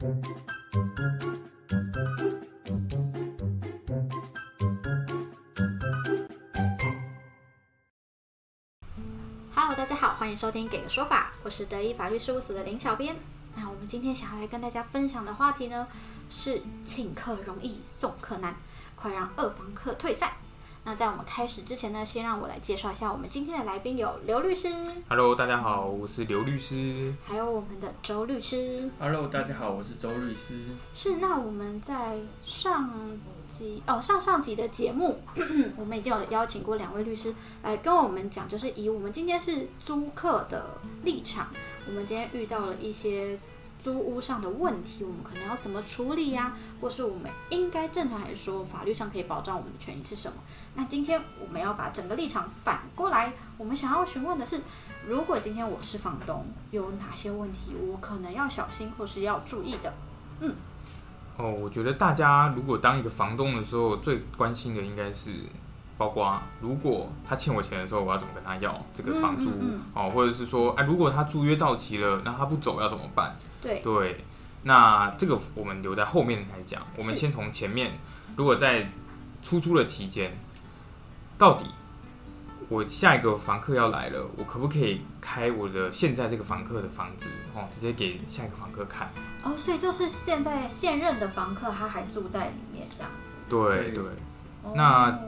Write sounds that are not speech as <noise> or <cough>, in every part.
Hello，大家好，欢迎收听《给个说法》，我是德意法律事务所的林小编。那我们今天想要来跟大家分享的话题呢，是请客容易送客难，快让二房客退散。那在我们开始之前呢，先让我来介绍一下我们今天的来宾有刘律师，Hello，大家好，我是刘律师。还有我们的周律师。Hello，大家好，我是周律师。是，那我们在上集哦上上集的节目，我们已经有邀请过两位律师来跟我们讲，就是以我们今天是租客的立场，我们今天遇到了一些租屋上的问题，我们可能要怎么处理呀、或是我们应该正常来说，法律上可以保障我们的权益是什么？那今天我们要把整个立场反过来，我们想要询问的是，如果今天我是房东，有哪些问题我可能要小心或是要注意的？嗯哦，我觉得大家如果当一个房东的时候，最关心的应该是，包括如果他欠我钱的时候，我要怎么跟他要这个房租、嗯嗯哦，或者是说，哎，如果他租约到期了，那他不走要怎么办？对，对，那这个我们留在后面来讲。我们先从前面，如果在出租的期间，到底我下一个房客要来了，我可不可以开我的现在这个房客的房子哦，直接给下一个房客看？哦，所以就是现在现任的房客他还住在里面这样子。对对对，哦那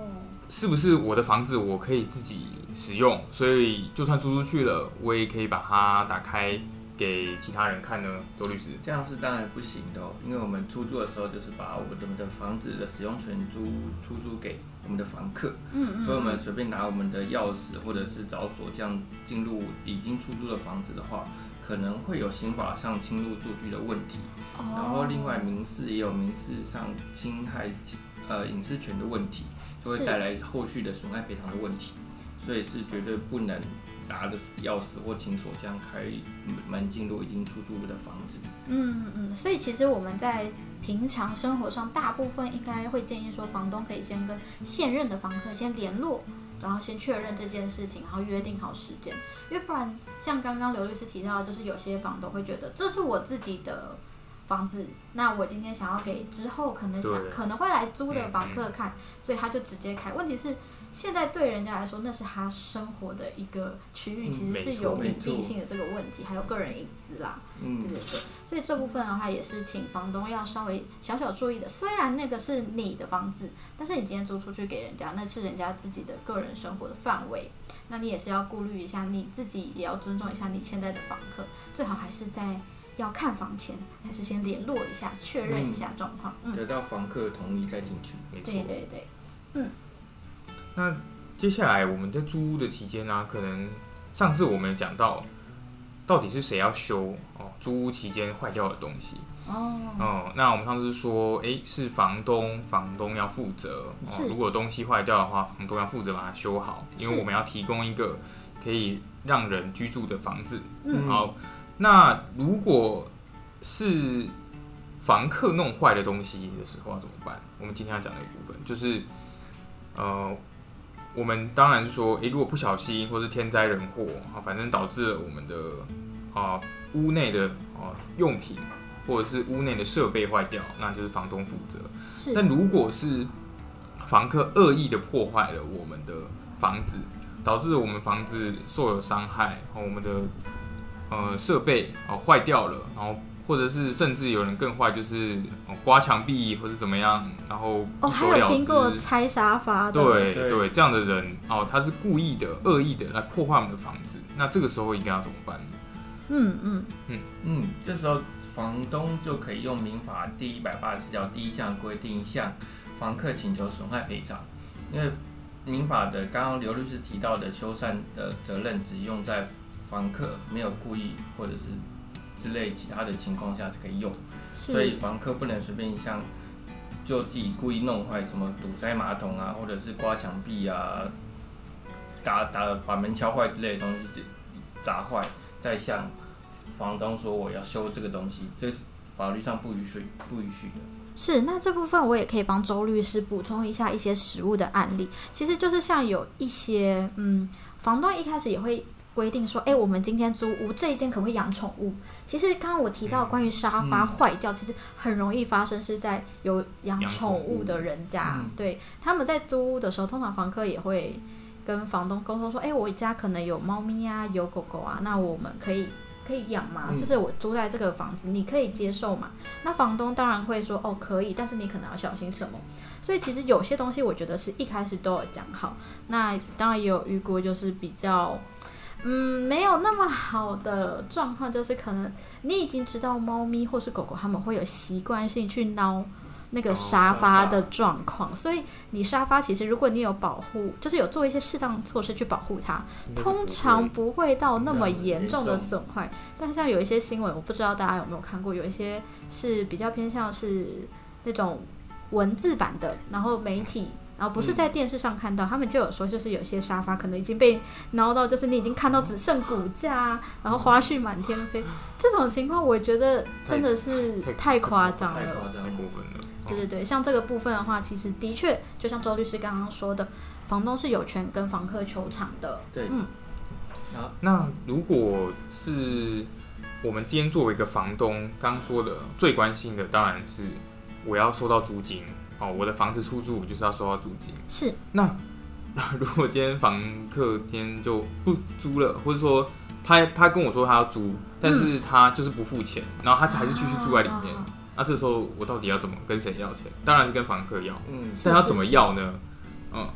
是不是我的房子我可以自己使用？所以就算租出去了，我也可以把它打开给其他人看呢？周律师，这样是当然不行的哦，因为我们出租的时候就是把我们的房子的使用权租出租给我们的房客，嗯嗯，所以我们随便拿我们的钥匙或者是找锁这样进入已经出租的房子的话，可能会有刑法上侵入住居的问题，哦然后另外民事也有民事上侵害呃隐私权的问题，就会带来后续的损害赔偿的问题，所以是绝对不能拿着钥匙或请锁这样开门进入已经出租的房子。嗯嗯，所以其实我们在平常生活上，大部分应该会建议说，房东可以先跟现任的房客先联络，然后先确认这件事情，然后约定好时间，因为不然像刚刚刘律师提到，就是有些房东会觉得这是我自己的。房子，那我今天想要给之后可能想可能会来租的嗯房客看，所以他就直接开。问题是，现在对人家来说，那是他生活的一个区域，嗯其实是有隐蔽性的这个问题，还有个人隐私啦。嗯对嗯对，对，所以这部分的话也是请房东要稍微小小注意的。虽然那个是你的房子，但是你今天租出去给人家，那是人家自己的个人生活的范围，那你也是要顾虑一下，你自己也要尊重一下你现在的房客，最好还是在要看房前，还是先联络一下，确认一下状况。嗯，得到房客的同意再进去。没错。对对对，那接下来我们在租屋的期间呢、可能上次我们有讲到，到底是谁要修哦？租屋期间坏掉的东西哦，哦。那我们上次说，诶，是房东，房东要负责哦是。如果东西坏掉的话，房东要负责把它修好，因为我们要提供一个可以让人居住的房子。嗯好，那如果是房客弄坏的东西的时候要怎么办？我们今天要讲的一部分就是，呃，我们当然是说，诶，如果不小心或是天灾人祸啊，反正导致了我们的啊屋内的啊用品或者是屋内的设备坏掉，那就是房东负责。是，但如果是房客恶意的破坏了我们的房子，导致我们房子受有伤害，和，我们的呃设备哦坏掉了，然后或者是甚至有人更坏，就是、哦、刮墙壁或者怎么样，然后哦，一走了还有听过之。拆沙发的，对对对，这样的人哦，他是故意的、恶意的来破坏我们的房子，那这个时候应该要怎么办呢？嗯嗯，嗯，这时候房东就可以用民法第一百八十四条第一项规定向房客请求损害赔偿，因为民法的刚刚刘律师提到的修缮的责任只用在房客没有故意或者是之类其他的情况下才可以用，所以房客不能随便像就自己故意弄坏什么堵塞马桶啊，或者是刮墙壁啊，打打把门敲坏之类的东西砸坏，再向房东说我要修这个东西，这是法律上不允许不允许的。是，那这部分我也可以帮周律师补充一下一些实物的案例。其实就是像有一些，嗯，房东一开始也会规定说，哎，我们今天租屋这一间可不可以养宠物？其实刚刚我提到关于沙发坏掉，其实很容易发生是在有养宠物的人家，对他们在租屋的时候，通常房客也会跟房东沟通说，哎，我家可能有猫咪啊，有狗狗啊，那我们可以。可以养吗？就是我租在这个房子，你可以接受吗？那房东当然会说哦，可以，但是你可能要小心什么。所以其实有些东西，我觉得是一开始都有讲好。那当然也有遇过，就是比较嗯没有那么好的状况，就是可能你已经知道猫咪或是狗狗，它们会有习惯性去挠。那个沙发的状况，所以你沙发其实如果你有保护，就是有做一些适当措施去保护它，通常不会到那么严重的损坏。但像有一些新闻，我不知道大家有没有看过，有一些是比较偏向是那种文字版的，然后媒体，然后不是在电视上看到，他们就有说，就是有些沙发可能已经被挠到，就是你已经看到只剩骨架，然后花絮满天飞。这种情况，我觉得真的是太夸张了，太夸张过分了。对对对，像这个部分的话，其实的确，就像周律师刚刚说的，房东是有权跟房客求偿的。对，嗯。好，那如果是我们今天作为一个房东，刚刚说的最关心的，当然是我要收到租金哦。我的房子出租，我就是要收到租金。是。那 <laughs> 如果今天房客今天就不租了，或者说他他跟我说他要租，但是他就是不付钱，然后他还是继续住在里面。那这时候我到底要怎么跟谁要钱？当然是跟房客要。嗯，但要怎么要呢？嗯，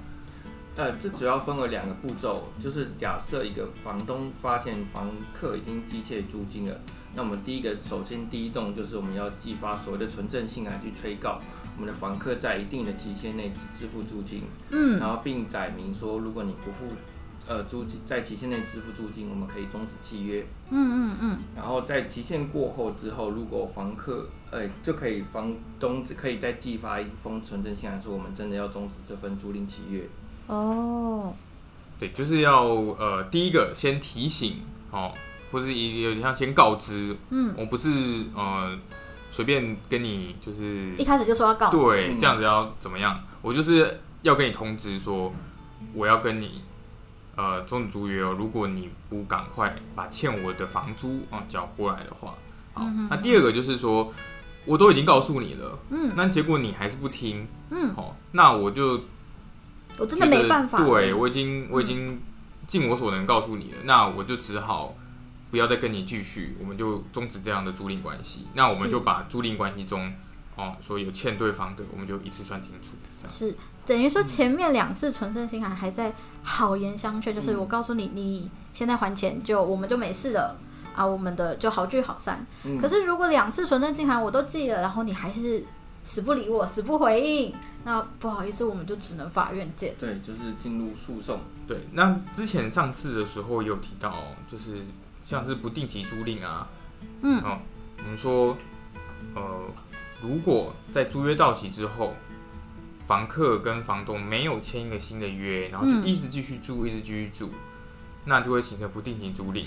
呃，这主要分为两个步骤，就是假设一个房东发现房客已经积欠租金了，那我们第一个首先第一动就是我们要寄发所谓的纯正信函去催告我们的房客在一定的期限内支付租金。嗯，然后并载明说，如果你不付。呃，租金在期限内支付租金，我们可以终止契约。嗯嗯嗯。然后在期限过后之后，如果房客，呃，就可以房东可以再寄发一封纯正信函，说我们真的要终止这份租赁契约。哦。对，就是要呃，第一个先提醒，哦，或者有点像先告知。嗯。我不是呃随便跟你就是一开始就说要告。对，这样子要怎么样？我就是要跟你通知说，我要跟你。呃，终止租约哦。如果你不赶快把欠我的房租啊缴过来的话，好。那第二个就是说，我都已经告诉你了，嗯，那结果你还是不听，嗯，好，那我就我真的没办法，对我已经我已经尽我所能告诉你了，那我就只好不要再跟你继续，我们就终止这样的租赁关系。那我们就把租赁关系中哦，所有欠对方的，我们就一次算清楚，这样是。等于说前面两次纯正信函还在好言相劝，就是我告诉你，你现在还钱就我们就没事了啊，我们的就好聚好散。可是如果两次纯正信函我都寄了，然后你还是死不理我，死不回应，那不好意思，我们就只能法院见。对，就是进入诉讼。对，那之前上次的时候有提到，就是像是不定期租赁啊，嗯，哦，我们说，呃，如果在租约到期之后。房客跟房东没有签一个新的约，然后就一直继续住，一直继续住，那就会形成不定期租赁。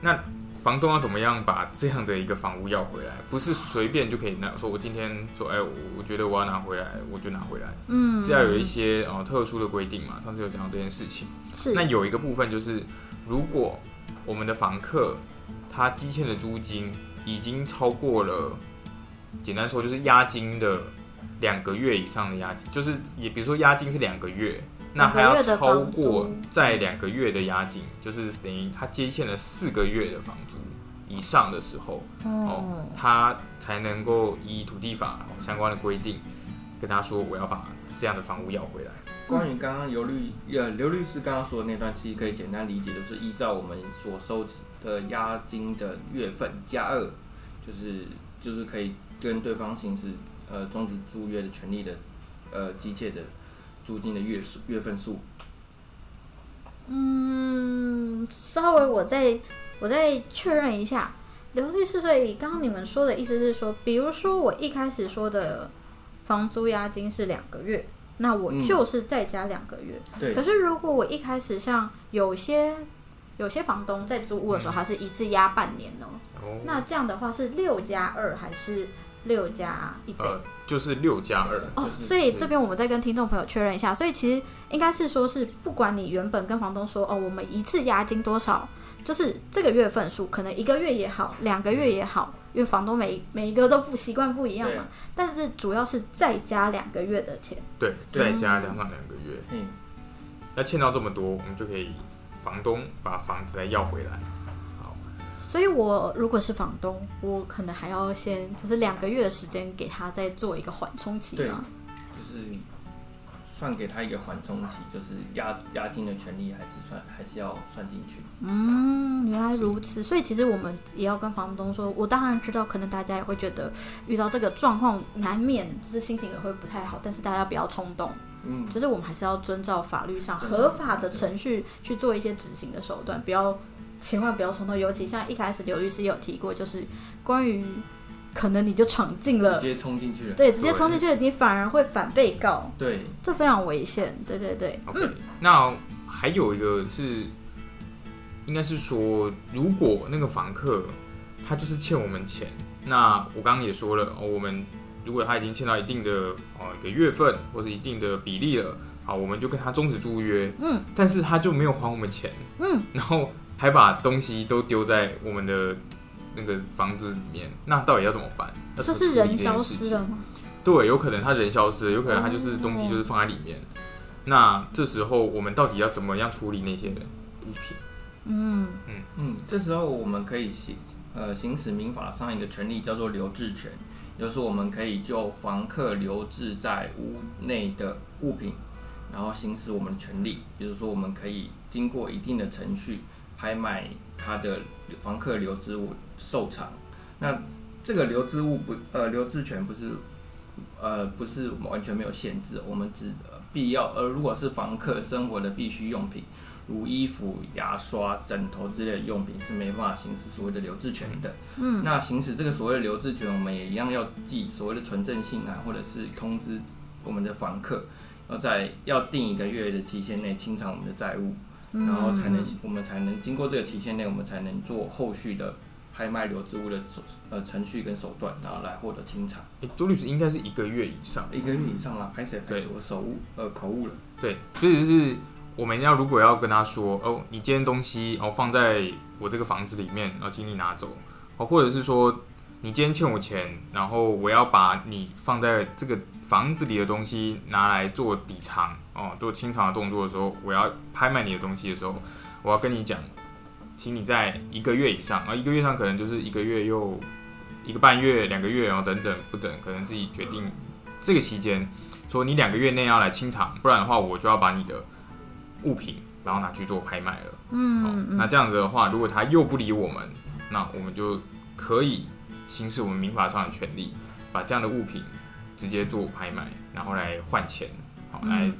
那房东要怎么样把这样的一个房屋要回来？不是随便就可以拿，说我今天说，哎，我我觉得我要拿回来，我就拿回来。嗯，是要有一些呃特殊的规定嘛。上次有讲到这件事情。是。那有一个部分就是，如果我们的房客他积欠的租金已经超过了，简单说就是押金的。两个月以上的押金，就是也比如说押金是两个月，那还要超过在两个月的押金，就是等于他接欠了四个月的房租以上的时候，哦，他才能够依土地法相关的规定跟他说我要把这样的房屋要回来。关于刚刚刘律呃刘律师刚刚说的那段，其实可以简单理解，就是依照我们所收的押金的月份加二，就是就是可以跟对方行使。呃，终止租约的权利的，呃，机械的租金的月数月份数。嗯，稍微我再我再确认一下，刘律师，所以刚刚你们说的意思是说，比如说我一开始说的房租押金是两个月，那我就是再加两个月。对。可是如果我一开始像有些有些房东在租屋的时候，他是一次押半年呢？哦。那这样的话是六加二还是？六加一倍，就是六加二哦。所以这边我们再跟听众朋友确认一下，所以其实应该是说，是不管你原本跟房东说哦，我们一次押金多少，就是这个月份数，可能一个月也好，两个月也好，因为房东每每一个都不习惯不一样嘛。但是主要是再加两个月的钱。对，再加两上两个月。嗯。要欠到这么多，我们就可以房东把房子再要回来。好。所以我如果是房东，我可能还要先就是两个月的时间给他再做一个缓冲期嘛。就是。算给他一个缓冲期，就是押押金的权利还是算还是要算进去。嗯，原来如此。所以其实我们也要跟房东说，我当然知道，可能大家也会觉得遇到这个状况难免就是心情也会不太好，但是大家不要冲动。嗯，就是我们还是要遵照法律上合法的程序去做一些执行的手段，不要千万不要冲动。尤其像一开始刘律师有提过，就是关于。可能你就闯进了，直接冲进去了。对，直接冲进去，你反而会反被告。对，这非常危险。对对对。OK，那还有一个是，应该是说，如果那个房客他就是欠我们钱，那我刚刚也说了，我们如果他已经欠到一定的哦一个月份或者一定的比例了，好，我们就跟他终止租约。嗯。但是他就没有还我们钱。嗯。然后还把东西都丢在我们的。那个房子里面，那到底要怎么办？这是人消失了吗？对，有可能他人消失了，有可能他就是东西就是放在里面。那这时候我们到底要怎么样处理那些物品？嗯嗯嗯，这时候我们可以行呃行使民法上一个权利叫做留置权，就是我们可以就房客留置在屋内的物品，然后行使我们的权利，也就是说我们可以经过一定的程序拍卖他的房客留置物。受偿，那这个留置物不呃留置权不是呃不是完全没有限制，我们只必要呃如果是房客生活的必需用品，如衣服、牙刷、枕头之类的用品是没办法行使所谓的留置权的。嗯，那行使这个所谓的留置权，我们也一样要记所谓的纯正性啊，或者是通知我们的房客，要在要定一个月的期限内清偿我们的债务，然后才能我们才能经过这个期限内，我们才能做后续的。拍卖留置物的手呃程序跟手段，然后来获得清偿。哎，周律师应该是一个月以上，一个月以上啦。拍谁拍谁，我手误呃口误了。对，所以是我们要如果要跟他说哦，你今天东西哦放在我这个房子里面，然后请你拿走哦，或者是说你今天欠我钱，然后我要把你放在这个房子里的东西拿来做抵偿哦，做清偿的动作的时候，我要拍卖你的东西的时候，我要跟你讲。请你在一个月以上啊，一个月上可能就是一个月又一个半月、两个月，然后等等不等，可能自己决定这个期间，说你两个月内要来清偿，不然的话我就要把你的物品然后拿去做拍卖了。嗯，那这样子的话，如果他又不理我们，那我们就可以行使我们民法上的权利，把这样的物品直接做拍卖，然后来换钱，好来。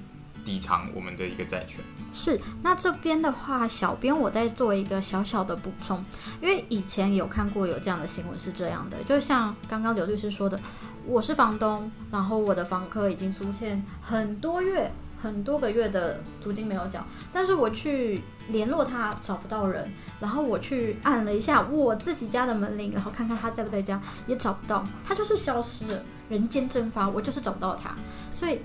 抵偿我们的一个债权是，那这边的话，小编我在做一个小小的补充，因为以前有看过有这样的新闻是这样的，就像刚刚刘律师说的，我是房东，然后我的房客已经租欠很多月、很多个月的租金没有缴，但是我去联络他找不到人，然后我去按了一下我自己家的门铃，然后看看他在不在家，也找不到，他就是消失了，人间蒸发，我就是找不到他，所以。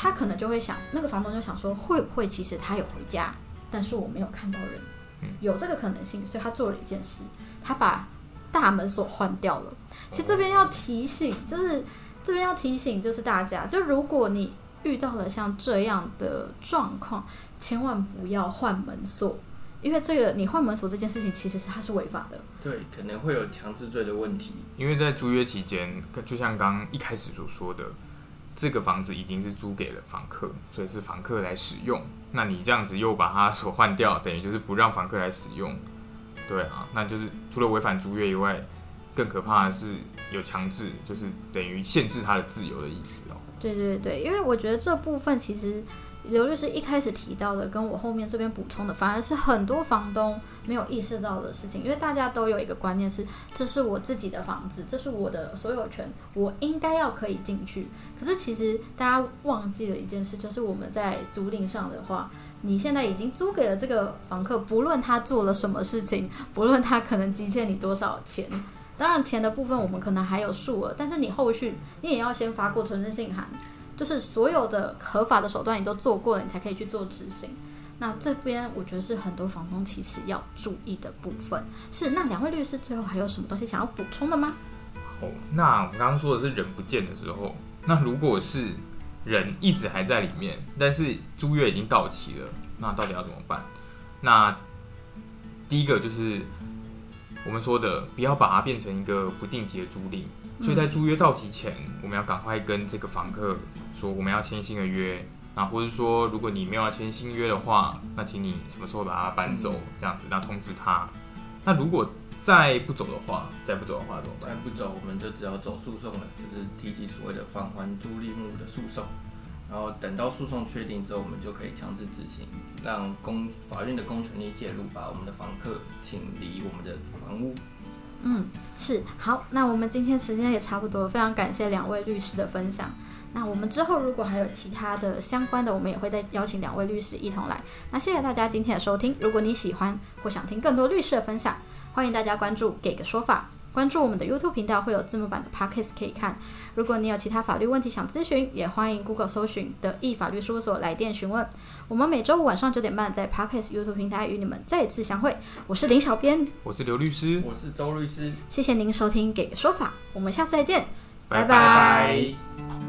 他可能就会想，那个房东就想说，会不会其实他有回家，但是我没有看到人，有这个可能性，所以他做了一件事，他把大门锁换掉了。其实这边要提醒，就是这边要提醒，就是大家，就如果你遇到了像这样的状况，千万不要换门锁，因为这个你换门锁这件事情其实是它是违法的，对，可能会有强制罪的问题。因为在租约期间，就像刚一开始所说的。这个房子已经是租给了房客，所以是房客来使用。那你这样子又把它锁换掉，等于就是不让房客来使用。对啊，那就是除了违反租约以外，更可怕的是有强制，就是等于限制他的自由的意思哦。对对对，因为我觉得这部分其实。刘律师一开始提到的，跟我后面这边补充的，反而是很多房东没有意识到的事情。因为大家都有一个观念是，这是我自己的房子，这是我的所有权，我应该要可以进去。可是其实大家忘记了一件事，就是我们在租赁上的话，你现在已经租给了这个房客，不论他做了什么事情，不论他可能积欠你多少钱，当然钱的部分我们可能还有数额，但是你后续你也要先发过存证信函。就是所有的合法的手段你都做过了，你才可以去做执行。那这边我觉得是很多房东其实要注意的部分。是，那两位律师最后还有什么东西想要补充的吗？哦，那我刚刚说的是人不见的时候，那如果是人一直还在里面，但是租约已经到期了，那到底要怎么办？那第一个就是我们说的，不要把它变成一个不定期的租赁。所以在租约到期前，我们要赶快跟这个房客说我们要签新的约，啊，或者说如果你没有要签新约的话，那请你什么时候把它搬走，这样子，那通知他。那如果再不走的话，再不走的话怎么办？再不走，我们就只要走诉讼了，就是提起所谓的返还租赁物的诉讼。然后等到诉讼确定之后，我们就可以强制执行，让公法院的公权力介入，把我们的房客请离我们的房屋。嗯，是好。那我们今天时间也差不多，非常感谢两位律师的分享。那我们之后如果还有其他的相关的，我们也会再邀请两位律师一同来。那谢谢大家今天的收听。如果你喜欢或想听更多律师的分享，欢迎大家关注“给个说法”，关注我们的 YouTube 频道，会有字幕版的 Podcast 可以看。如果你有其他法律问题想咨询，也欢迎 Google 搜寻“德意法律事务所”来电询问。我们每周五晚上九点半在 Podcast YouTube 平台与你们再次相会。我是林小编，我是刘律师，我是周律师。谢谢您收听《给个说法》，我们下次再见，拜拜拜。